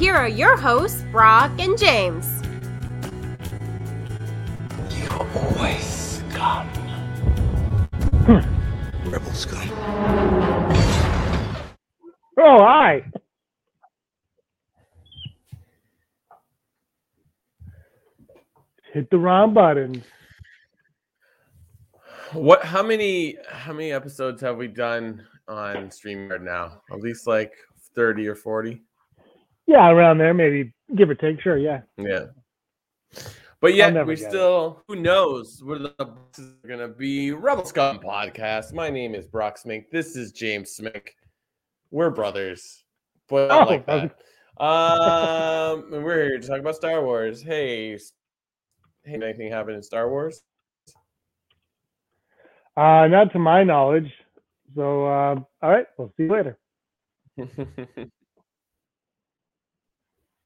Here are your hosts, Brock and James. You always scum. Rebel scum. Oh, hi. Hit the wrong button. What? How many? How many episodes have we done on StreamYard now? At least like thirty or forty. Yeah, around there, maybe give or take. Sure, yeah. Yeah. But yet never we get it. still. Who knows where the this is gonna be? Rebel Scum podcast. My name is Brock Smink. This is James Smink. We're brothers, but I Oh, like that. Um, and we're here to talk about Star Wars. Hey, hey, anything happen in Star Wars? Uh, not to my knowledge. So, uh, all right, we'll see you later.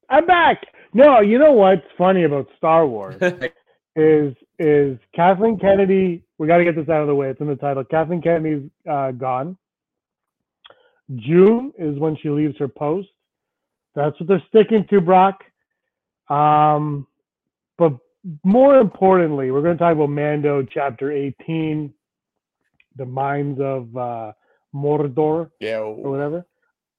I'm back. No, you know what's funny about Star Wars is is Kathleen Kennedy. We got to get this out of the way. It's in the title. Kathleen Kennedy's uh, gone. June is when she leaves her post. That's what they're sticking to, Brock. Um, but more importantly, we're going to talk about Mando Chapter 18, the mines of uh, Mordor yeah. or whatever.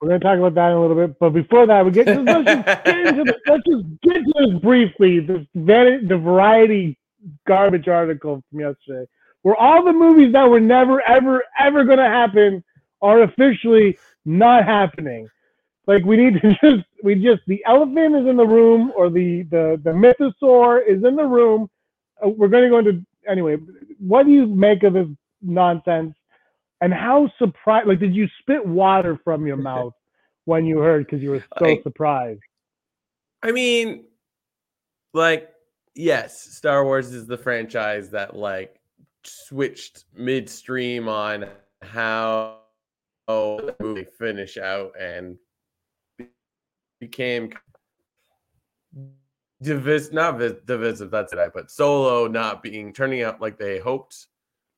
We're going to talk about that in a little bit. But before that, we get let's just get into the, let's just get to this briefly. The vari- the variety garbage article from yesterday, where all the movies that were never ever ever going to happen are officially not happening. Like we need to just we just the elephant is in the room or the the the mythosaur is in the room. Uh, We're going to go into anyway. What do you make of this nonsense? And how surprised? Like, did you spit water from your mouth when you heard because you were so I- surprised? I mean, like, yes, Star Wars is the franchise that like switched midstream on how the movie finish out and became divis not vis- divisive. That's it. I put solo not being turning out like they hoped,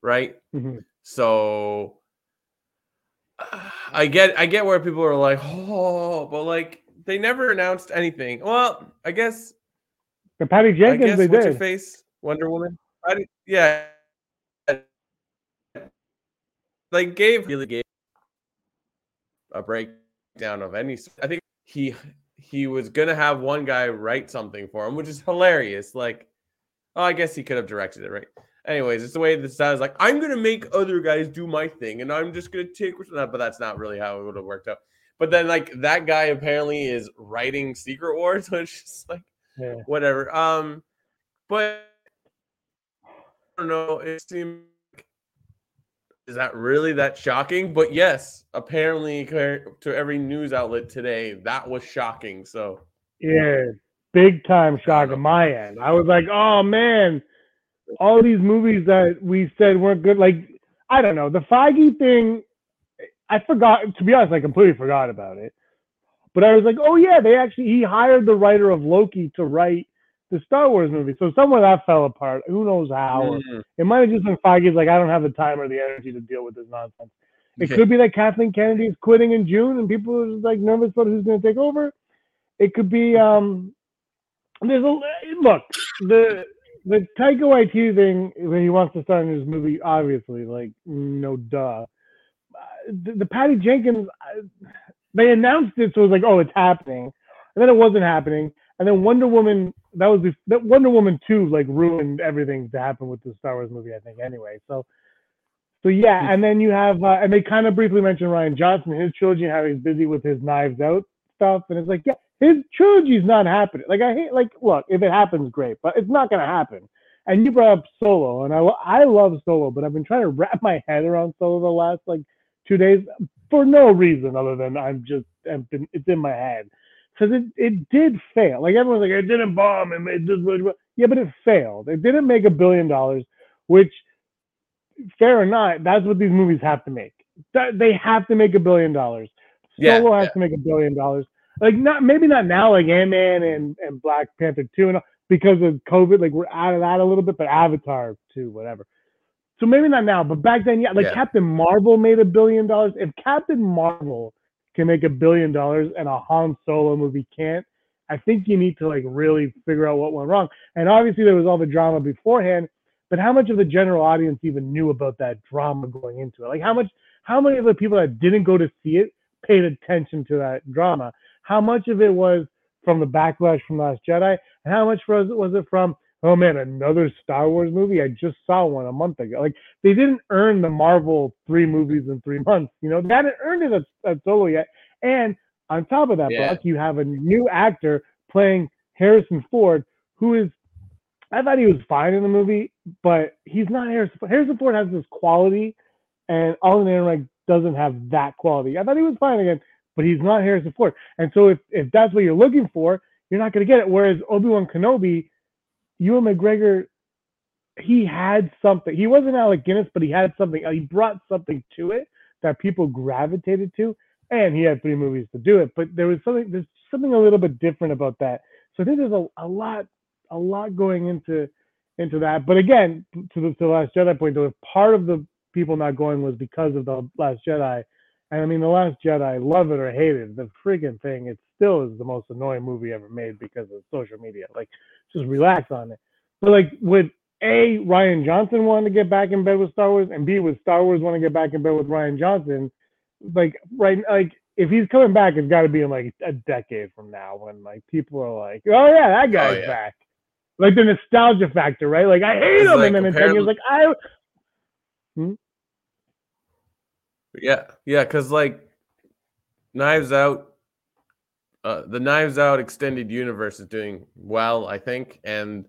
right? Mhm. So uh, I get I get where people are like, oh, but like they never announced anything. Well, I guess And Patty I Jenkins, guess they what's her did. face? Wonder Woman. I did, yeah. Like gave really gave a breakdown of any. I think he he was gonna have one guy write something for him, which is hilarious. Like, oh, I guess he could have directed it, right? Anyways, it's the way this sounds like I'm gonna make other guys do my thing, and I'm just gonna take. But that's not really how it would have worked out. But then, like that guy apparently is writing Secret Wars, which is like Yeah. whatever. Um, but I don't know. It seems is that really that shocking? But yes, apparently to every news outlet today, that was shocking. So Yeah, big time shock on my end. I was like, oh man, all these movies that we said weren't good. Like, I don't know. The Feige thing, I forgot, to be honest, I completely forgot about it. But I was like, oh yeah, they actually, he hired the writer of Loki to write the Star Wars movie. So somewhere that fell apart. Who knows how? or- Mm, It might have just been Feige's like, I don't have the time or the energy to deal with this nonsense. It could be that Kathleen Kennedy is quitting in June and people are just like nervous about who's going to take over. It could be um there's a look the the Taika Waititi thing when he wants to start in his movie obviously like no duh. Uh, The, the Patty Jenkins they announced it so it was like oh it's happening. And then it wasn't happening. And then Wonder Woman that was that Wonder Woman 2 like ruined everything to happen with the Star Wars movie I think anyway. So so yeah and then you have uh, and they kind of briefly mentioned Rian Johnson his trilogy how he's busy with his Knives Out stuff. And it's like yeah his trilogy's not happening like I hate like look if it happens great but it's not gonna happen and you brought up Solo and I I love Solo but I've been trying to wrap my head around Solo the last like two days for no reason other than I'm just I've been, it's in my head because it, it did fail. Like everyone's like, it didn't bomb and it well. Yeah, but it failed. It didn't make a billion dollars, which fair or not, that's what these movies have to make. They have to make a billion dollars. Yeah, Solo has yeah. to make a billion dollars. Like not maybe not now, like Ant Man and, and Black Panther two and because of COVID, like we're out of that a little bit, but Avatar two, whatever. So maybe not now, but back then, yeah, like Yeah. Captain Marvel made a billion dollars. If Captain Marvel can make a billion dollars and a Han Solo movie can't, I think you need to like really figure out what went wrong. And obviously there was all the drama beforehand, but how much of the general audience even knew about that drama going into it? Like how much how many of the people that didn't go to see it paid attention to that drama? How much of it was from the backlash from Last Jedi? And how much was was it from oh man, another Star Wars movie? I just saw one a month ago. Like they didn't earn the Marvel three movies in three months. You know, they hadn't earned it at, at Solo yet. And on top of that, Yeah. Brock, you have a new actor playing Harrison Ford, who is I thought he was fine in the movie, but he's not Harrison Ford. Harrison Ford has this quality, and Alden Ehrenreich doesn't have that quality. I thought he was fine again, but he's not Harrison Ford. And so if, if that's what you're looking for, you're not going to get it. Whereas Obi-Wan Kenobi, Ewan McGregor, he had something. He wasn't Alec Guinness, but he had something. He brought something to it that people gravitated to, and he had three movies to do it. But there was something. There's something a little bit different about that. So I think there's a, a lot, a lot going into into that. But again, to the, to the Last Jedi point, though, if part of the people not going was because of the Last Jedi, and I mean the Last Jedi, love it or hate it, the freaking thing, it still is the most annoying movie ever made because of social media. Like, just relax on it. But like, would a Rian Johnson want to get back in bed with Star Wars, and B would Star Wars want to get back in bed with Rian Johnson? Like, right, like if he's coming back, it's got to be in like a decade from now when like people are like, oh yeah, that oh, guy's yeah. back. Like the nostalgia factor, right? Like I hate It's him, like and then in ten years, like I hmm? Yeah, yeah, because like Knives Out, uh, the Knives Out extended universe is doing well, I think, and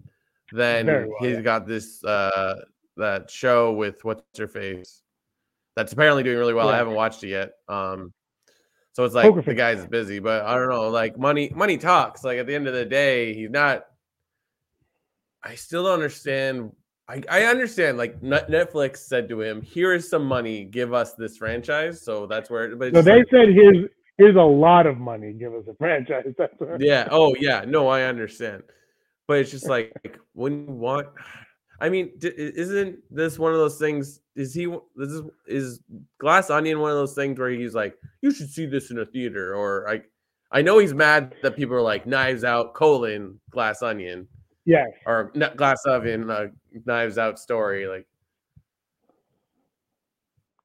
then well, he's yeah. got this uh that show with what's her face that's apparently doing really well. I haven't watched it yet. Um, so it's like Poker the guy's busy, but I don't know. Like money, money talks. Like at the end of the day, he's not. I still don't understand. I, I understand. Like Netflix said to him, "Here is some money. Give us this franchise." So that's where. But so they like- said here's here's a lot of money. Give us a franchise. That's right. yeah. Oh, yeah. No, I understand. But it's just like when you want. I mean, d- i- isn't this one of those things? Is he? This is is Glass Onion one of those things where he's like, you should see this in a theater, or like, I know he's mad that people are like Knives Out colon Glass Onion Yes. or Glass Onion uh, Knives Out story. Like,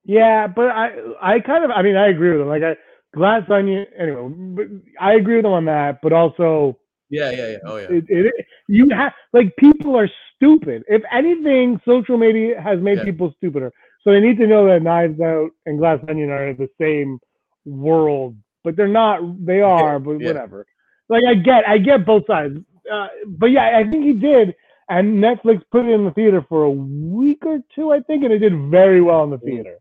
Yeah, but I I kind of I mean I agree with them. Like I Glass Onion anyway, but I agree with them on that. But also yeah, yeah, yeah. Oh yeah. it, it you have like people are stupid. If anything, social media has made Yeah. people stupider. So they need to know that Knives Out and Glass Onion are in the same world, but they're not. They are, but yeah. whatever. Like I get, I get both sides. Uh, but yeah, I think he did, and Netflix put it in the theater for a week or two, I think, and it did very well in the theater.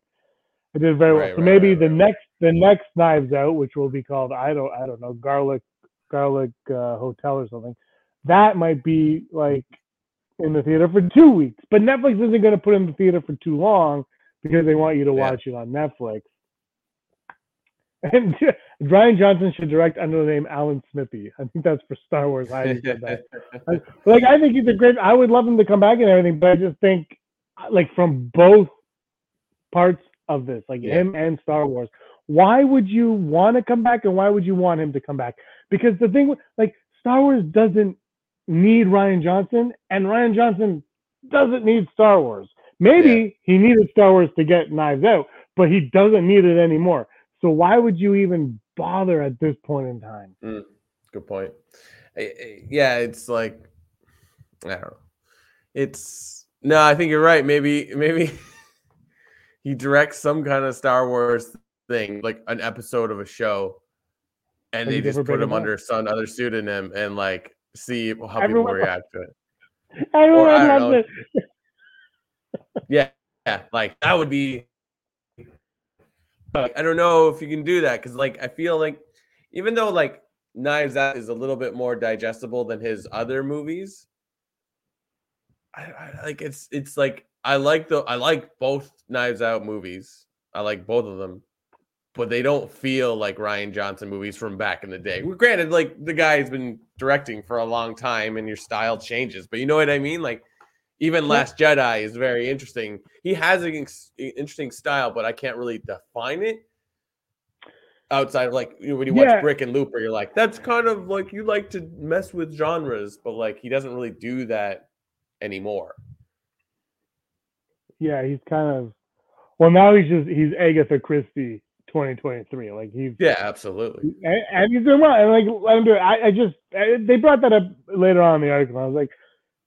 It did very well. Right, So right, maybe right, the next, the next Knives Out, which will be called I don't, I don't know, Garlic, Garlic uh, Hotel or something. That might be like in the theater for two weeks. But Netflix isn't going to put it in the theater for too long because they want you to Yeah. watch it on Netflix. And Rian Johnson should direct under the name Alan Smithee. I think that's for Star Wars. I. Like I think he's a great. I would love him to come back and everything, but I just think, like from both parts of this, like Yeah. him and Star Wars, why would you want to come back and why would you want him to come back? Because the thing, like Star Wars doesn't need Rian Johnson, and Rian Johnson doesn't need Star Wars. Maybe he needed Star Wars to get Knives Out, but he doesn't need it anymore. So why would you even bother at this point in time? Mm, good point. Yeah, it's like I don't know. It's no, I think you're right. Maybe maybe he directs some kind of Star Wars thing, like an episode of a show, and And they just put him under some other pseudonym and like see how people react to it. Everyone I has don't it. Yeah, yeah, like that would be. Like, I don't know if you can do that because, like, I feel like even though like Knives Out is a little bit more digestible than his other movies. I, I like it's it's like I like the I like both Knives Out movies. I like both of them, but they don't feel like Rian Johnson movies from back in the day. Well, granted, like the guy's been directing for a long time, and your style changes, but you know what I mean. Like even Last Jedi is very interesting. He has an ex- interesting style, but I can't really define it outside of like you know, when you watch Yeah. Brick and Looper, you're like, that's kind of like you like to mess with genres, but like he doesn't really do that anymore. Yeah, he's kind of. Well, now he's just he's Agatha Christie 2023. Like he's Yeah, absolutely. and, and he's doing well. And like let him do it. I, I just I, they brought that up later on in the article. I was like,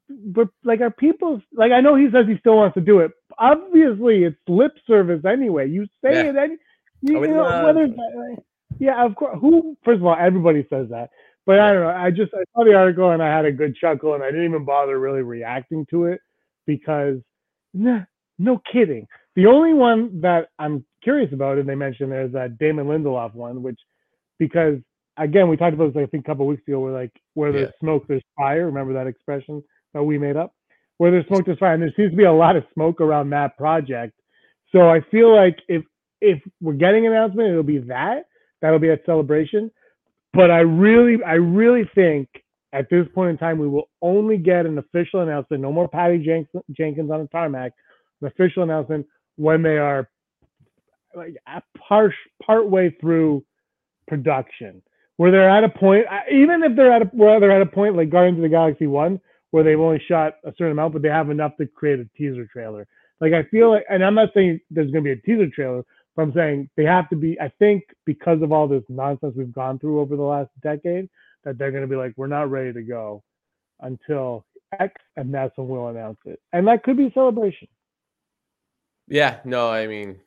but like are people like I know he says he still wants to do it. Obviously, it's lip service anyway. You say Yeah. it any you, oh, you know love whether that. yeah, of course. Who first of all, everybody says that. But I don't know. I just I saw the article and I had a good chuckle and I didn't even bother really reacting to it because nah, no kidding. The only one that I'm curious about, and they mentioned there's that Damon Lindelof one, which because again we talked about this I think a couple weeks ago, where like where there's Yeah. smoke, there's fire. Remember that expression that we made up? Where there's smoke, there's fire, and there seems to be a lot of smoke around that project. So I feel like if if we're getting an announcement, it'll be that. That'll be at celebration. But I really, I really think at this point in time, we will only get an official announcement. No more Patty Jenkins, Jenkins on the tarmac. An official announcement when they are like part part way through production, where they're at a point. Even if they're at a where they're at a point like Guardians of the Galaxy one, where they've only shot a certain amount, but they have enough to create a teaser trailer. Like I feel like, and I'm not saying there's going to be a teaser trailer, but I'm saying they have to be. I think because of all this nonsense we've gone through over the last decade, that they're going to be like, we're not ready to go until X, and that's when we'll announce it. And that could be celebration. Yeah, no, I mean,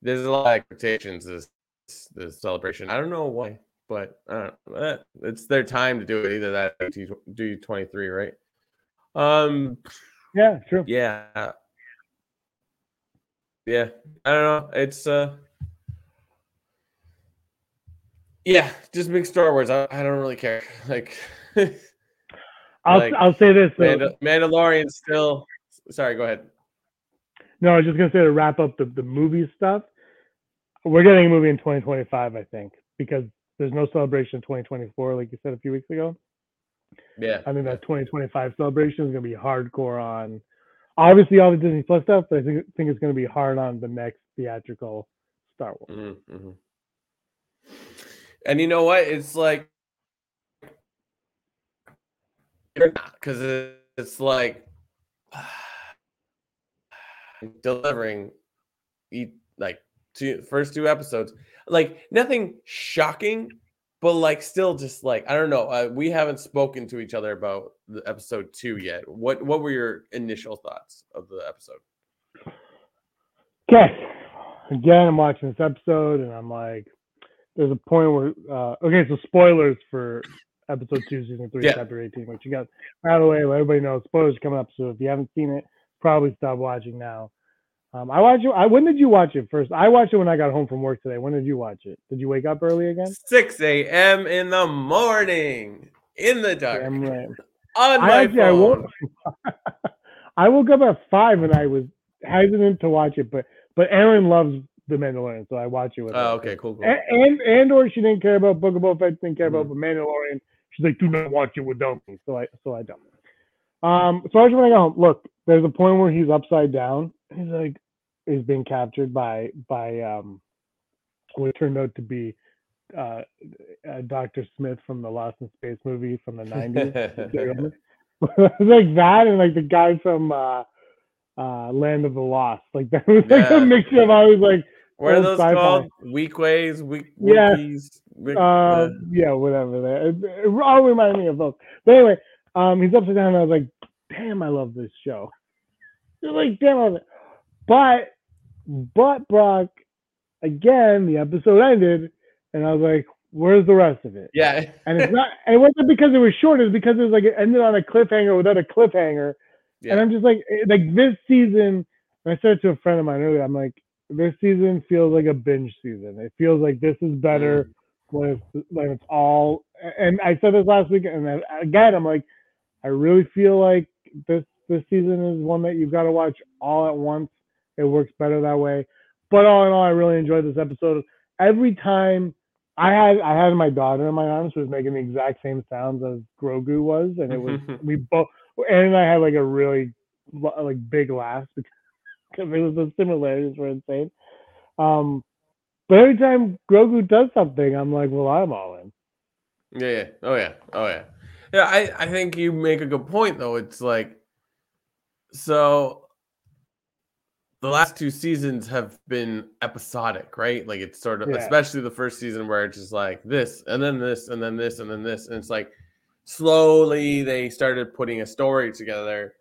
there's a lot of expectations this this celebration. I don't know why, but I don't know. Eh, It's their time to do it. Either that or do 23, right? Um, Yeah, true. yeah, yeah. I don't know. It's uh, yeah, just big Star Wars. I, I don't really care. Like, I'll like, I'll say this. Mandal- Mandalorian still. Sorry, go ahead. No, I was just gonna say to wrap up the, the movie stuff. We're getting a movie in 2025, I think, because there's no celebration in 2024, like you said a few weeks ago. Yeah, I think that 2025 celebration is gonna be hardcore on, obviously all the Disney Plus stuff, but I think think it's gonna be hard on the next theatrical Star Wars. Mhm, mhm. And you know what? It's like because it's like delivering eat like two first two episodes like nothing shocking but like still just like i don't know uh, we haven't spoken to each other about the episode two yet what what were your initial thoughts of the episode Okay. Again, I'm watching this episode and I'm like, there's a point where, uh, okay, so spoilers for episode two, season three, Yeah. chapter 18, which you got, by the way, let everybody know, spoilers coming up. So if you haven't seen it, probably stop watching now. Um, I watched it. I, when did you watch it first? I watched it when I got home from work today. When did you watch it? Did you wake up early again? 6 a.m in the morning in the dark Damn right. on I my actually, I phone woke, I woke up at five and I was hesitant to watch it, but but Aaron loves The Mandalorian, so I watch it with her. oh okay cool cool And, and and or she didn't care about Book of Boba Fett, didn't care about Mhm. The Mandalorian. She's like, do not watch it without me. So I so I don't. Um, so I was when I got home. Look, there's a point where he's upside down. He's like, he's being captured by by um, what turned out to be uh, uh Dr. Smith from the Lost in Space movie from the '90s. like that, and like the guy from uh, uh, Land of the Lost. Like that was like Yeah. a mixture of always like what are those sci-fi. called weak ways weak Yeah. Uh, yeah, whatever. That it, it all reminded me of those. But anyway, um, he's upside down. And I was like, damn, I love this show. You're like, damn, I love it. But, but Brock, again, the episode ended, and I was like, where's the rest of it? yeah And it's not. And it wasn't because it was short. It's because it was like it ended on a cliffhanger without a cliffhanger. yeah. And I'm just like, like this season. I said it to a friend of mine earlier. I'm like, this season feels like a binge season. It feels like this is better mm. when it's when it's all. And I said this last week, and then again, I'm like, I really feel like this this season is one that you've got to watch all at once. It works better that way. But all in all, I really enjoyed this episode. Every time I had I had my daughter in my arms who was making the exact same sounds as Grogu was, and it was we both Aaron and I had like a really like big laugh because it was the similarities were insane. Um, but every time Grogu does something, I'm like, well, I'm all in. Yeah, yeah. Oh yeah. Oh yeah. Yeah, I, I think you make a good point though. It's like so the last two seasons have been episodic, right? Like it's sort of Yeah. especially the first season where it's just like this and then this and then this and then this. And it's like slowly they started putting a story together.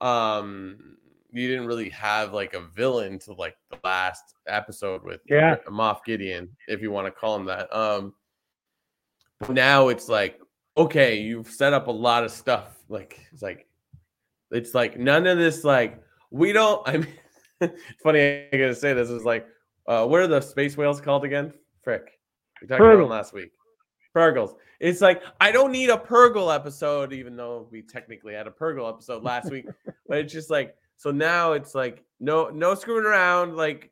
Um you didn't really have like a villain to like the last episode with Yeah. Moff Gideon, if you want to call him that. Um now it's like, okay, you've set up a lot of stuff. Like it's like it's like none of this like we don't I mean funny I gotta say this is like uh what are the space whales called again? Frick. We talked about them last week. Purrgils. It's like I don't need a Purrgil episode, even though we technically had a Purrgil episode last week. but it's just like so now it's like no no screwing around. Like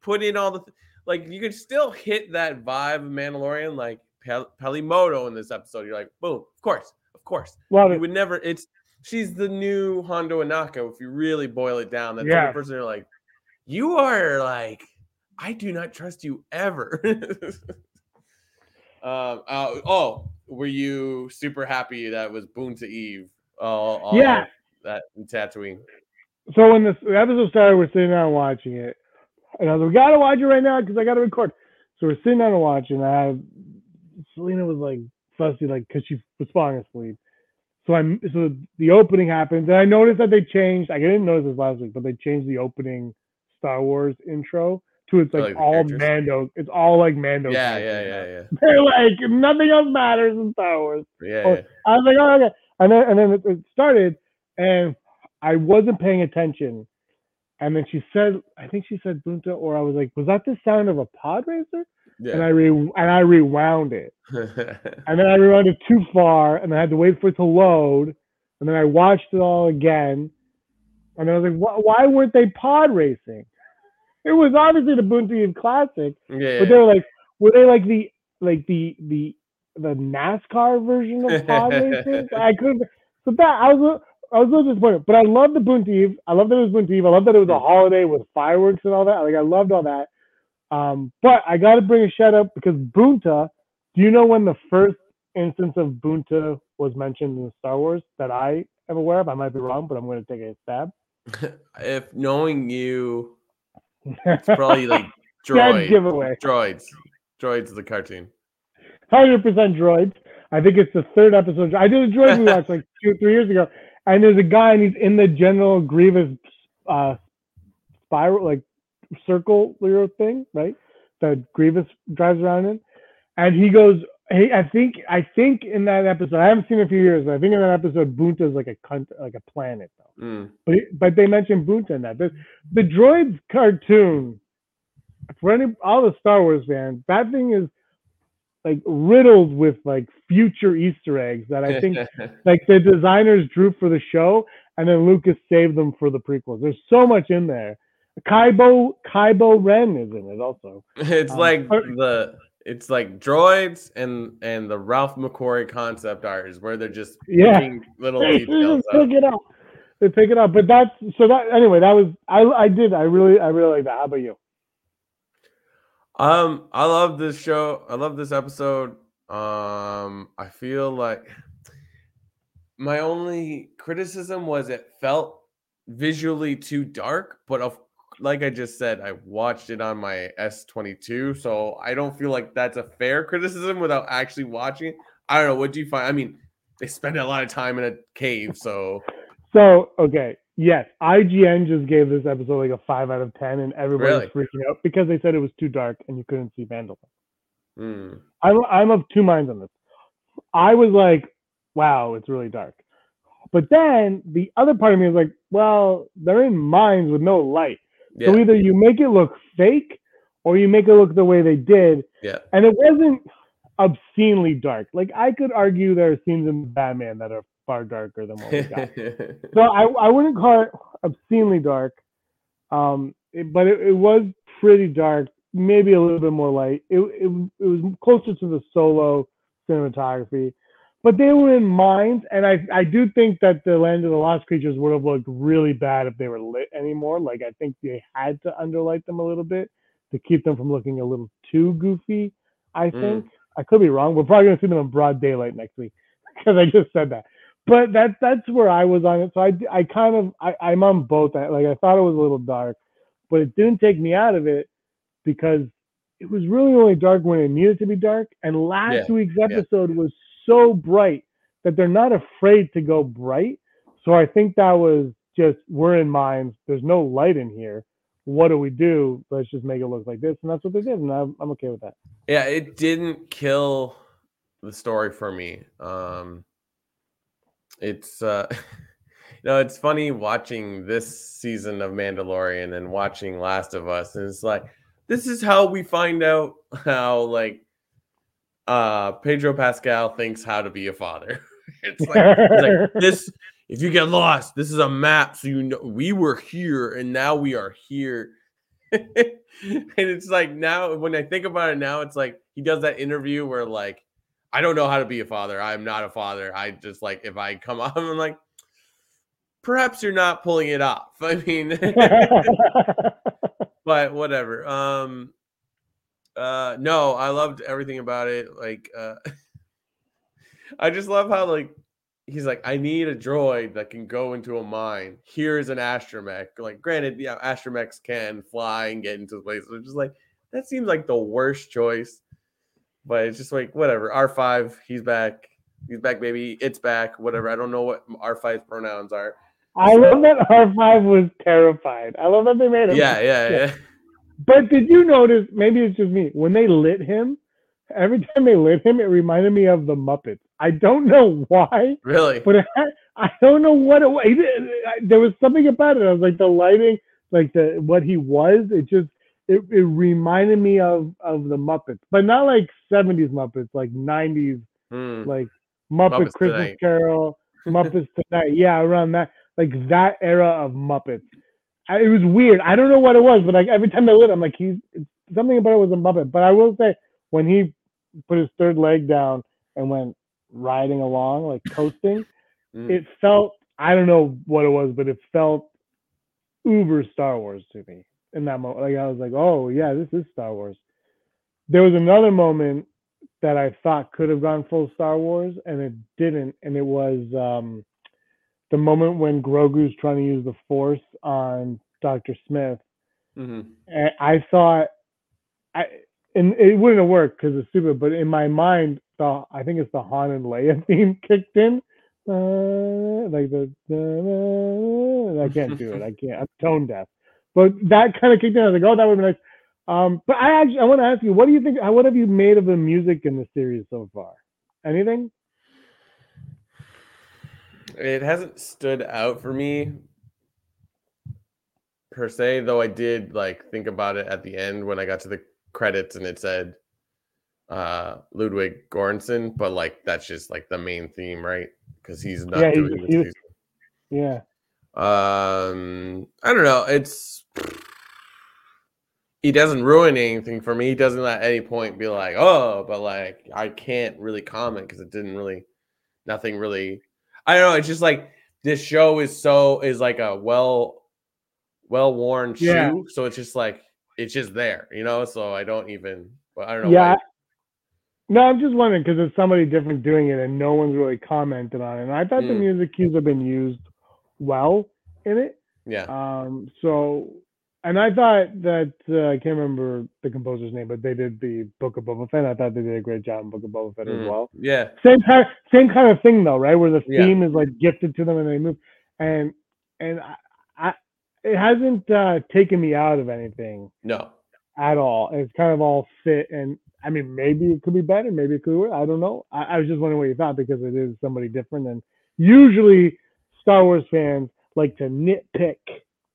put in all the th- like you could still hit that vibe of Mandalorian, like Pel- Peli Motto in this episode. You're like, boom, of course, of course. Love You would never. It's she's the new Hondo Ohnaka. If you really boil it down, that's the Yeah. only person you're like, you are like, I do not trust you ever. um. Uh, oh, were you super happy that was Boonta Eve? All, all Yeah. That in Tatooine. So when this the episode started, we're sitting down watching it, and I was like, "We gotta watch it right now because I gotta record." So we're sitting down and watching. I have Selena was like fussy, like because she was falling asleep. So I'm so the opening happens, and I noticed that they changed. I didn't notice this last week, but they changed the opening Star Wars intro to it's Oh, like like all? Mando. It's all like Mando. Yeah, yeah, characters yeah. They're like nothing else matters in Star Wars. yeah, Oh, yeah. I was like, oh, okay. And then and then it, it started, and I wasn't paying attention. And then she said, I think she said Boonta, or I was like, was that the sound of a pod racer? Yeah. And I re and I rewound it, and then I rewound it too far, and I had to wait for it to load, and then I watched it all again, and I was like, why, why weren't they pod racing? It was obviously the Boonta Classic, yeah, but they were like, were they like the like the the the NASCAR version of pod racing? I couldn't. So that I was a- I was a little disappointed, but I love the Boonta Eve. I love that it was Boonta Eve. I love that it was a hmm. holiday with fireworks and all that. Like I loved all that. Um, but I got to bring a shout out because Boonta. Do you know when the first instance of Boonta was mentioned in Star Wars that I am aware of? I might be wrong, but I'm going to take a stab. if knowing you, it's probably like Dead droid, giveaway. droids, droids of the cartoon. hundred percent droids. I think it's the third episode. I did a droid we watched like two, three years ago, and there's a guy and he's in the General Grievous uh, spiral, like circle thing, right? That Grievous drives around in, and he goes. Hey, I think I think in that episode, I haven't seen it in a few years, but I think in that episode, Boonta is like a cunt, like a planet though. Mm. But but they mentioned Boonta in that. The, the droids cartoon, for any all the Star Wars fans, that thing is like riddled with like future Easter eggs that I think like the designers drew for the show, and then Lucas saved them for the prequels. There's so much in there. Kybo Kybo Ren is in it also. it's Um, like the it's like droids and and the Ralph McQuarrie concept art is where they're just Yeah. picking little They details out. pick it up. They pick it up. But that's so that anyway. That was I I did I really I really like that. How about you? Um, I love this show. I love this episode. Um, I feel like my only criticism was it felt visually too dark, but of like I just said, I watched it on my S22, so I don't feel like that's a fair criticism without actually watching it. I don't know. What do you find? I mean, they spend a lot of time in a cave, so So okay, yes, IGN just gave this episode like a five out of ten, and everybody's freaking out because they said it was too dark and you couldn't see Vandal. mm, I'm I'm of two minds on this. I was like, wow, it's really dark. But then the other part of me is like, well, they're in mines with no light. Yeah. So either you make it look fake or you make it look the way they did. Yeah. And it wasn't obscenely dark. Like I could argue there are scenes in Batman that are far darker than what we got. so I, I wouldn't call it obscenely dark, um, it- but it, it was pretty dark. Maybe a little bit more light. It, it it was closer to the solo cinematography, but they were in mines, and I I do think that the Land of the Lost Creatures would have looked really bad if they were lit anymore. Like I think they had to underlight them a little bit to keep them from looking a little too goofy. I Mm. think I could be wrong. We're probably gonna see them in broad daylight next week because I just said that. But that that's where I was on it. So I I kind of I, I'm on both. I- Like I thought it was a little dark, but it didn't take me out of it because it was really only dark when it needed to be dark. And last Yeah, week's episode was so bright that they're not afraid to go bright. So I think that was just we're in mines. There's no light in here. What do we do? Let's just make it look like this, and that's what they did, and I'm, I'm okay with that. yeah, it didn't kill the story for me. Um it's uh you know, it's funny watching this season of Mandalorian and watching Last of Us, and it's like this is how we find out how like uh Pedro Pascal thinks how to be a father. it's like, it's like this if you get lost, this is a map so you know we were here and now we are here. and it's like now when I think about it now, it's like he does that interview where like I don't know how to be a father. I'm not a father. I just like if I come up, I'm like, perhaps you're not pulling it off. I mean, but whatever. Um, uh, no, I loved everything about it. Like, uh, I just love how like he's like, I need a droid that can go into a mine. Here's an astromech. Like, granted, yeah, astromechs can fly and get into places. It's just like that seems like the worst choice. But it's just like whatever. R five, he's back. He's back, baby. It's back. Whatever. I don't know what R 5s pronouns are. I love that R5 was terrified. I love that they made him. Yeah, yeah, yeah. But did you notice? Maybe it's just me. When they lit him, every time they lit him, it reminded me of the Muppets. I don't know why, Really? but had, I don't know what it was. There was something about it. I was like the lighting, like the what he was. It just it, it reminded me of of the Muppets, but not like '70s Muppets, like '90s, Hmm. like Muppet Muppets Christmas Tonight. Carol, Muppets Tonight. Yeah, around that, like that era of Muppets. I, it was weird. I don't know what it was, but like every time I lit, I'm like, he's something about it was a Muppet. But I will say, when he put his third leg down and went riding along, like coasting, Mm. it felt. I don't know what it was, but it felt uber Star Wars to me in that moment. Like I was like, oh yeah, this is Star Wars. There was another moment that I thought could have gone full Star Wars, and it didn't. And it was um, the moment when Grogu's trying to use the Force on Doctor Smith. Mhm. And I thought, I and it wouldn't have worked because it's stupid. But in my mind, the I think it's the Han and Leia theme kicked in, uh, like the. I can't do it. I can't. I'm tone deaf. But that kind of kicked in. I was like, oh, that would be nice. Um, but I actually I want to ask you, what do you think? What have you made of the music in the series so far? Anything? It hasn't stood out for me per se, though I did like think about it at the end when I got to the credits and it said uh Ludwig Göransson, but like that's just like the main theme, right? Because he's not Yeah, doing this he season. Yeah. Um, I don't know. It's he doesn't ruin anything for me. He doesn't at any point be like, oh, but like I can't really comment because it didn't really, nothing really. I don't know. It's just like this show is so is like a well, well worn shoe. Yeah. So it's just like it's just there, you know. So I don't even. I don't know. Yeah. why- No, I'm just wondering because it's somebody different doing it and no one's really commented on it. And I thought the Mm. music cues have been used well in it. yeah. Um, so, and I thought that uh, I can't remember the composer's name, but they did the Book of Boba Fett. I thought they did a great job in Book of Boba Fett as Mm. well. Yeah. Same kind, same kind of thing though, right? Where the Yeah. theme is like gifted to them and they move, and and I, I it hasn't uh, taken me out of anything No. at all. It's kind of all fit, and I mean, maybe it could be better, maybe it could. Be worse. I don't know. I, I was just wondering what you thought because it is somebody different, and usually Star Wars fans like to nitpick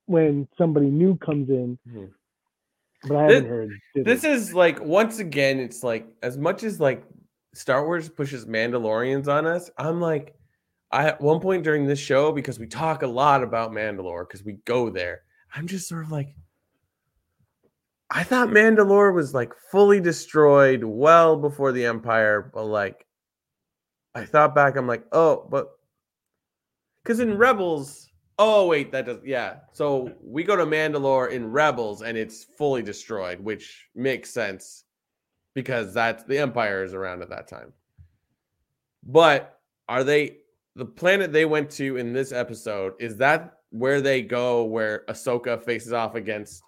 when somebody new comes in. Mhm. but I haven't heard. This it. is like once again, it's like as much as like Star Wars pushes Mandalorians on us. I'm like, I at one point during this show because we talk a lot about Mandalore because we go there. I'm just sort of like, I thought Mandalore was like fully destroyed well before the Empire, but like, I thought back, I'm like, oh, but because in Rebels, oh wait, that does yeah. So we go to Mandalore in Rebels, and it's fully destroyed, which makes sense because that's the Empire is around at that time. But are they the planet they went to in this episode? Is that where they go where Ahsoka faces off against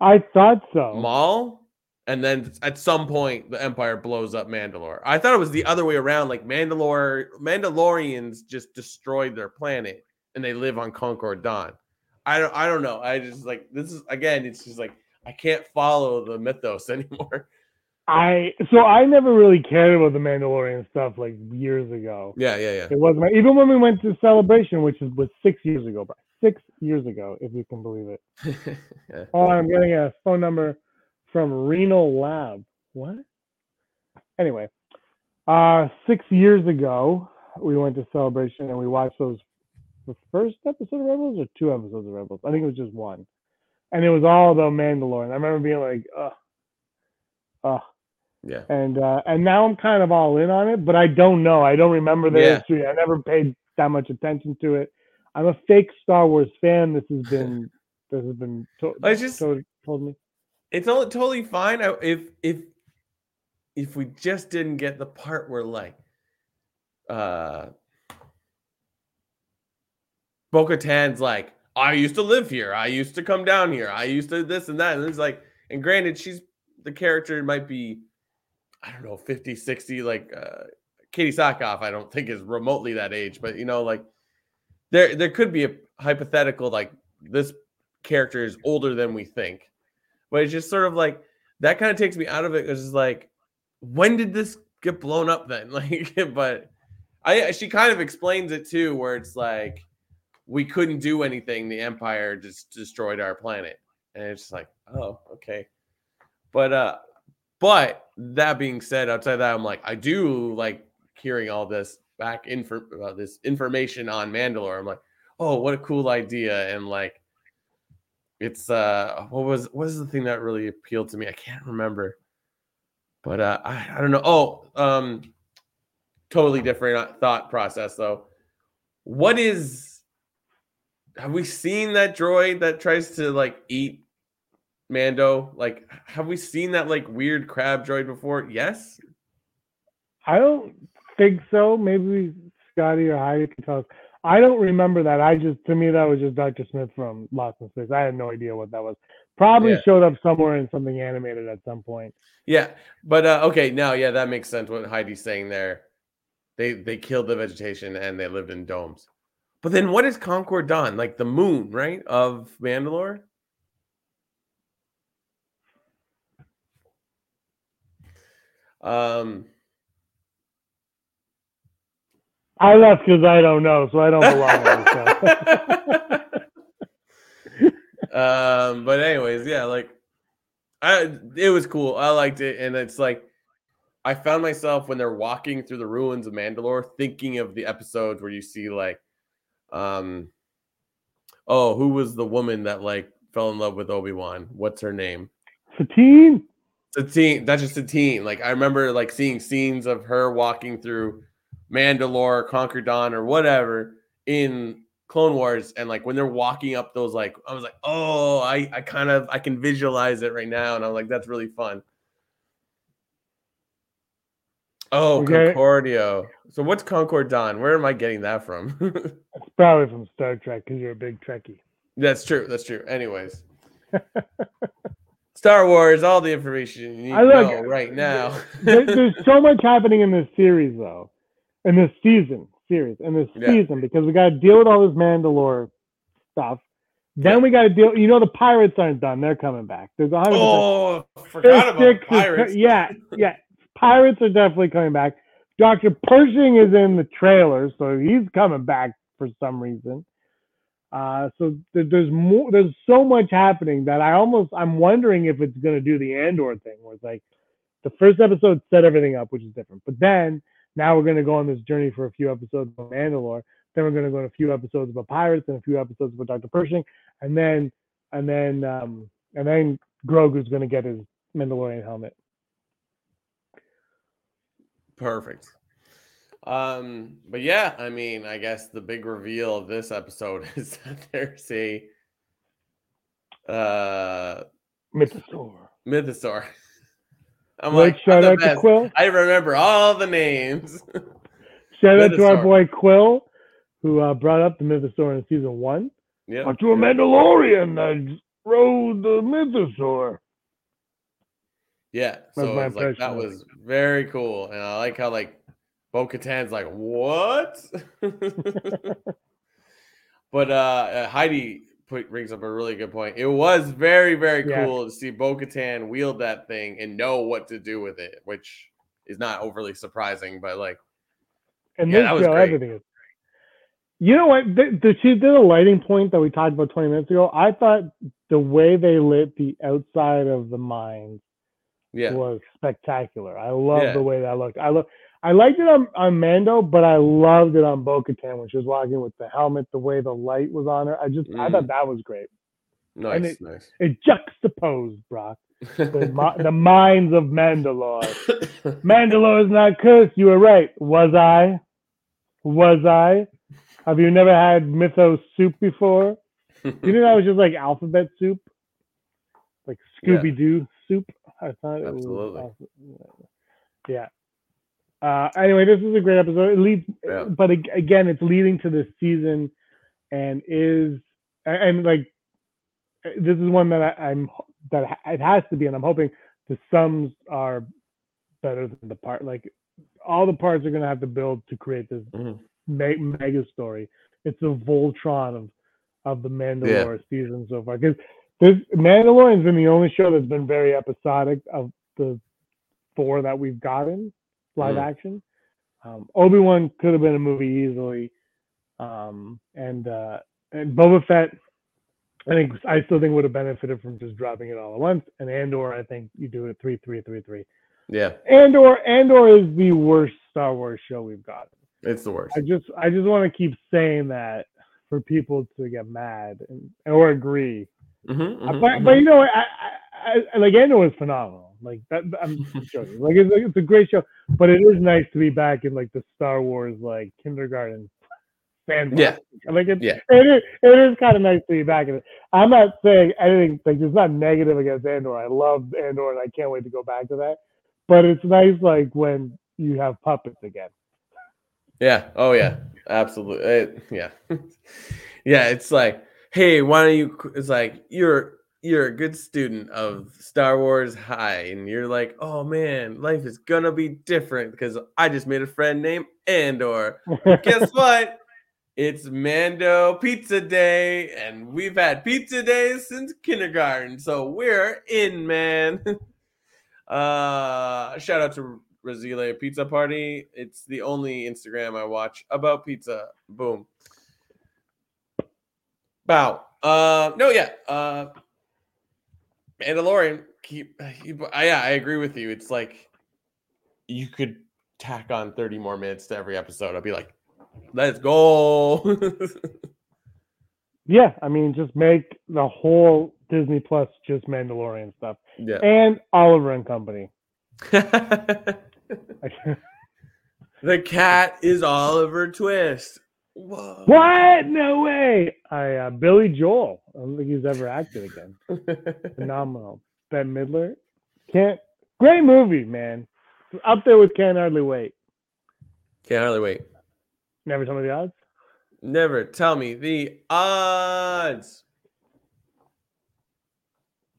I thought so. Maul? And then at some point the Empire blows up Mandalore. I thought it was the other way around. Like Mandalore Mandalorians just destroyed their planet and they live on Concord Dawn. I don't I don't know. I just like this is again, it's just like I can't follow the mythos anymore. I so I never really cared about the Mandalorian stuff like years ago. Yeah, yeah, yeah. It wasn't even when we went to Celebration, which is, was six years ago. bro. Six years ago, if you can believe it. yeah. Oh, I'm getting a phone number from Renal Lab. What? Anyway, uh, six years ago, we went to Celebration and we watched those the first episode of Rebels or two episodes of Rebels. I think it was just one, and it was all about Mandalorian. I remember being like, ugh, ugh. Yeah. And uh, and now I'm kind of all in on it, but I don't know. I don't remember the Yeah. history. I never paid that much attention to it. I'm a fake Star Wars fan. This has been this has been to- I just- told, told me. It's all totally fine I- if if if we just didn't get the part where like uh Bo-Katan's like, I used to live here, I used to come down here, I used to this and that. And it's like, and granted, she's the character might be, I don't know, 50, 60, like uh Katee Sackhoff, I don't think is remotely that age, but you know, like there there could be a hypothetical like this character is older than we think. But it's just sort of like that kind of takes me out of it. because It's like, when did this get blown up then? Like, but I she kind of explains it too, where it's like we couldn't do anything. The Empire just destroyed our planet. And it's like, oh, okay. But uh but that being said, outside that, I'm like, I do like hearing all this back info uh, this information on Mandalore. I'm like, oh, what a cool idea. And like it's uh what was what was the thing that really appealed to me? I can't remember. But uh I, I don't know. Oh, um totally different uh, thought process though. What is have we seen that droid that tries to like eat Mando? Like have we seen that like weird crab droid before? Yes. I don't think so. Maybe Scotty or Heidi can tell us. I don't remember that. I just to me that was just Dr. Smith from Lost in Space. I had no idea what that was. Probably Yeah. showed up somewhere in something animated at some point. Yeah, but uh, okay, now yeah, that makes sense. What Heidi's saying there, they they killed the vegetation and they lived in domes. But then what is Concord Dawn? Like the moon, right, of Mandalore? Um, I left because I don't know, so I don't belong on the show. um, but anyways, yeah, like I it was cool. I liked it, and it's like I found myself when they're walking through the ruins of Mandalore, thinking of the episodes where you see like, um, oh, who was the woman that like fell in love with Obi Wan? What's her name? Satine? Satine. That's just Satine. Like I remember like seeing scenes of her walking through Mandalore, Concord Dawn, or whatever in Clone Wars, and like when they're walking up those like I was like, oh, I I kind of I can visualize it right now, and I'm like, that's really fun. Oh, Okay. Concordia. So what's Concord Dawn? Where am I getting that from? It's probably from Star Trek because you're a big Trekkie. that's true. That's true. Anyways, Star Wars, all the information you need I to look- know right now. There- there's so much happening in this series though, in this season series, in this Yeah. season because we got to deal with all this Mandalore stuff. Then we got to deal. You know, the pirates aren't done; they're coming back. There's a hundred. oh, forgot about Six is yeah, yeah. Pirates are definitely coming back. Doctor Pershing is in the trailer, so he's coming back for some reason. Uh, so th- there's more. There's so much happening that I almost I'm wondering if it's gonna do the Andor thing, where it's like the first episode set everything up, which is different, but then now we're gonna go on this journey for a few episodes of Mandalore. Then we're gonna go on a few episodes about pirates and a few episodes about Dr. Pershing, and then and then um, and then Grogu's gonna get his Mandalorian helmet. Perfect. Um, but yeah, I mean, I guess the big reveal of this episode is that there's a uh Mythosaur. mythosaur. I'm Like, like, shout out to. Kuiil. I remember all the names. Shout out to our boy Kuiil, who uh, brought up the Mythosaur in season one. yeah. to a Mandalorian that rode the Mythosaur. Yeah. So it's like that was very cool. And I like how like Bo-Katan's like, what? but uh uh, Heidi put brings up a really good point. It was very, very Yeah. cool to see Bo-Katan wield that thing and know what to do with it, which is not overly surprising, but like And Yeah, this that was show, great. everything is. You know what? The, the, she did a lighting point that we talked about 20 minutes ago. I thought the way they lit the outside of the mines yeah. was spectacular. I love Yeah. the way that looked. I love. I liked it on, on Mando, but I loved it on Bo-Katan when she was walking with the helmet, the way the light was on her. I just, I Mm. thought that was great. Nice, it- nice. It juxtaposed, Brock, the, the mines of Mandalore. Mandalore is not cursed. You were right. Was I? Was I? Have you never had mythos soup before? You know that was just like alphabet soup, like Scooby Doo soup. I thought it Absolutely. was. alpha- Yeah. Uh, anyway, this is a great episode. It leads, Yeah. but again, it's leading to this season, and is and, like this is one that I, I'm that it has to be, and I'm hoping the sums are better than the part. Like all the parts are going to have to build to create this Mhm. me- mega story. It's the Voltron of of the Mandalore season so far. Because this Mandalorian's been the only show that's been very episodic of the four that we've gotten live Mm. action. Um, Obi Wan could have been a movie easily, um, and uh, and Boba Fett. I think I still think would have benefited from just dropping it all at once. And Andor, I think you do it three, three, three, three. yeah, Andor, Andor is the worst Star Wars show we've got. it's the worst. I just I just want to keep saying that for people to get mad and or agree. Mhm, Uh, mhm, but, mhm. but you know? I, I, I like Andor is phenomenal. Like that, I'm you. Like it's, it's a great show. But it is nice to be back in like the Star Wars like kindergarten fan. Yeah. Like it's, Yeah. it is it is kind of nice to be back in it. I'm not saying anything like it's not negative against Andor. I love Andor and I can't wait to go back to that. But it's nice like when you have puppets again. Yeah. Oh yeah. Absolutely. It- yeah. yeah. It's like, hey, why don't you? It's like you're you're a good student of Star Wars High, and you're like, oh man, life is gonna be different because I just made a friend named Andor. Guess what? It's Mando Pizza Day, and we've had pizza days since kindergarten, so we're in, man. uh, shout out to Razile Pizza Party. It's the only Instagram I watch about pizza. Boom. Bow. Uh, no, yeah. Uh, Mandalorian. Keep. keep uh, yeah, I agree with you. It's like you could tack on 30 more minutes to every episode. I'd be like, let's go. Yeah, I mean, just make the whole Disney Plus just Mandalorian stuff yeah. and Oliver and Company. the cat is Oliver Twist. Whoa. what? No way! I uh, Billy Joel. I don't think he's ever acted again. Phenomenal. Bette Midler. Can't. Great movie, man. Up there with Can't Hardly Wait. Can't hardly wait. Never tell me the odds. Never tell me the odds.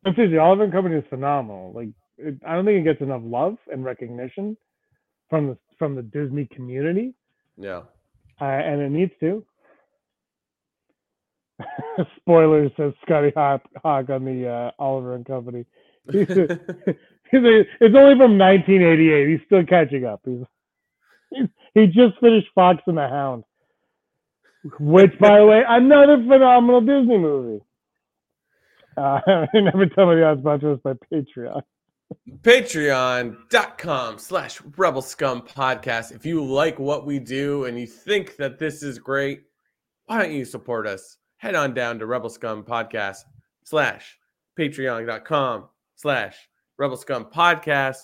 I'm seriously, Oliver and Company is phenomenal. Like, it, I don't think it gets enough love and recognition from the from the Disney community. Yeah. Uh, and it needs to. Spoilers says Scotty Hawk, Hawk on the uh, Oliver and Company. He's it's only from 1988. He's still catching up. He's, he's he just finished Fox and the Hound. which, by the way, another phenomenal Disney movie. Uh, never tell me the sponsored us by Patreon. Patreon.com slash Rebel Scum Podcast. If you like what we do and you think that this is great, why don't you support us? Head on down to Rebel Scum Podcast slash patreon.com slash Rebel Scum Podcast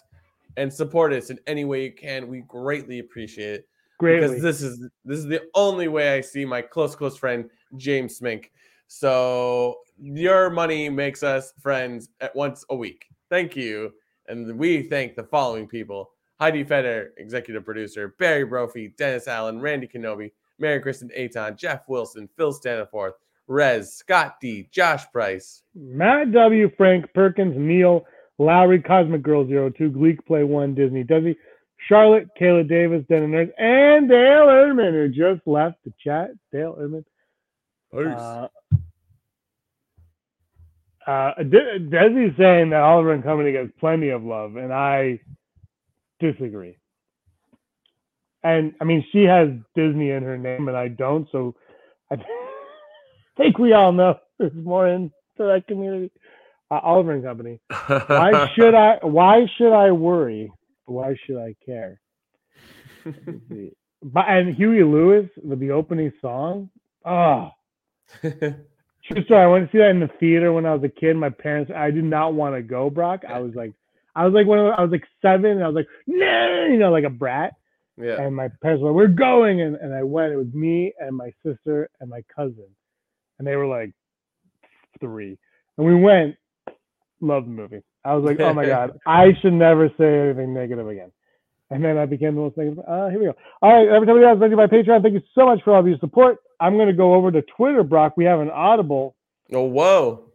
and support us in any way you can. We greatly appreciate it. Greatly. Because this is this is the only way I see my close, close friend James Smink. So your money makes us friends at once a week. Thank you. And we thank the following people Heidi Feder, executive producer, Barry Brophy, Dennis Allen, Randy Kenobi, Mary Kristen Aton, Jeff Wilson, Phil Staniforth, Rez, Scott D, Josh Price, Matt W, Frank Perkins, Neil, Lowry, Cosmic Girl 02, Gleek Play 1, Disney Desi, Charlotte, Kayla Davis, Dennis Nurse, and Dale Erdman, who just left the chat. Dale Erdman. Uh, uh, De- Desi's saying that Oliver and Company gets plenty of love, and I disagree. And I mean, she has Disney in her name, and I don't. So I think we all know there's more into that community. Uh, Oliver and Company. Why should I? Why should I worry? Why should I care? But and Huey Lewis with the opening song. Oh, True story. I went to see that in the theater when I was a kid. My parents, I did not want to go, Brock. I was like, I was like one of, I was like seven, and I was like, no, you know, like a brat. yeah. And my parents were, like, we're going, and, and I went. It was me and my sister and my cousin, and they were like three, and we went. Loved the movie. I was like, oh my god, I should never say anything negative again. And then I became the most negative. Uh, here we go. All right, everybody else, thank you by Patreon. Thank you so much for all of your support. I'm going to go over to Twitter, Brock. We have an Audible Oh, whoa.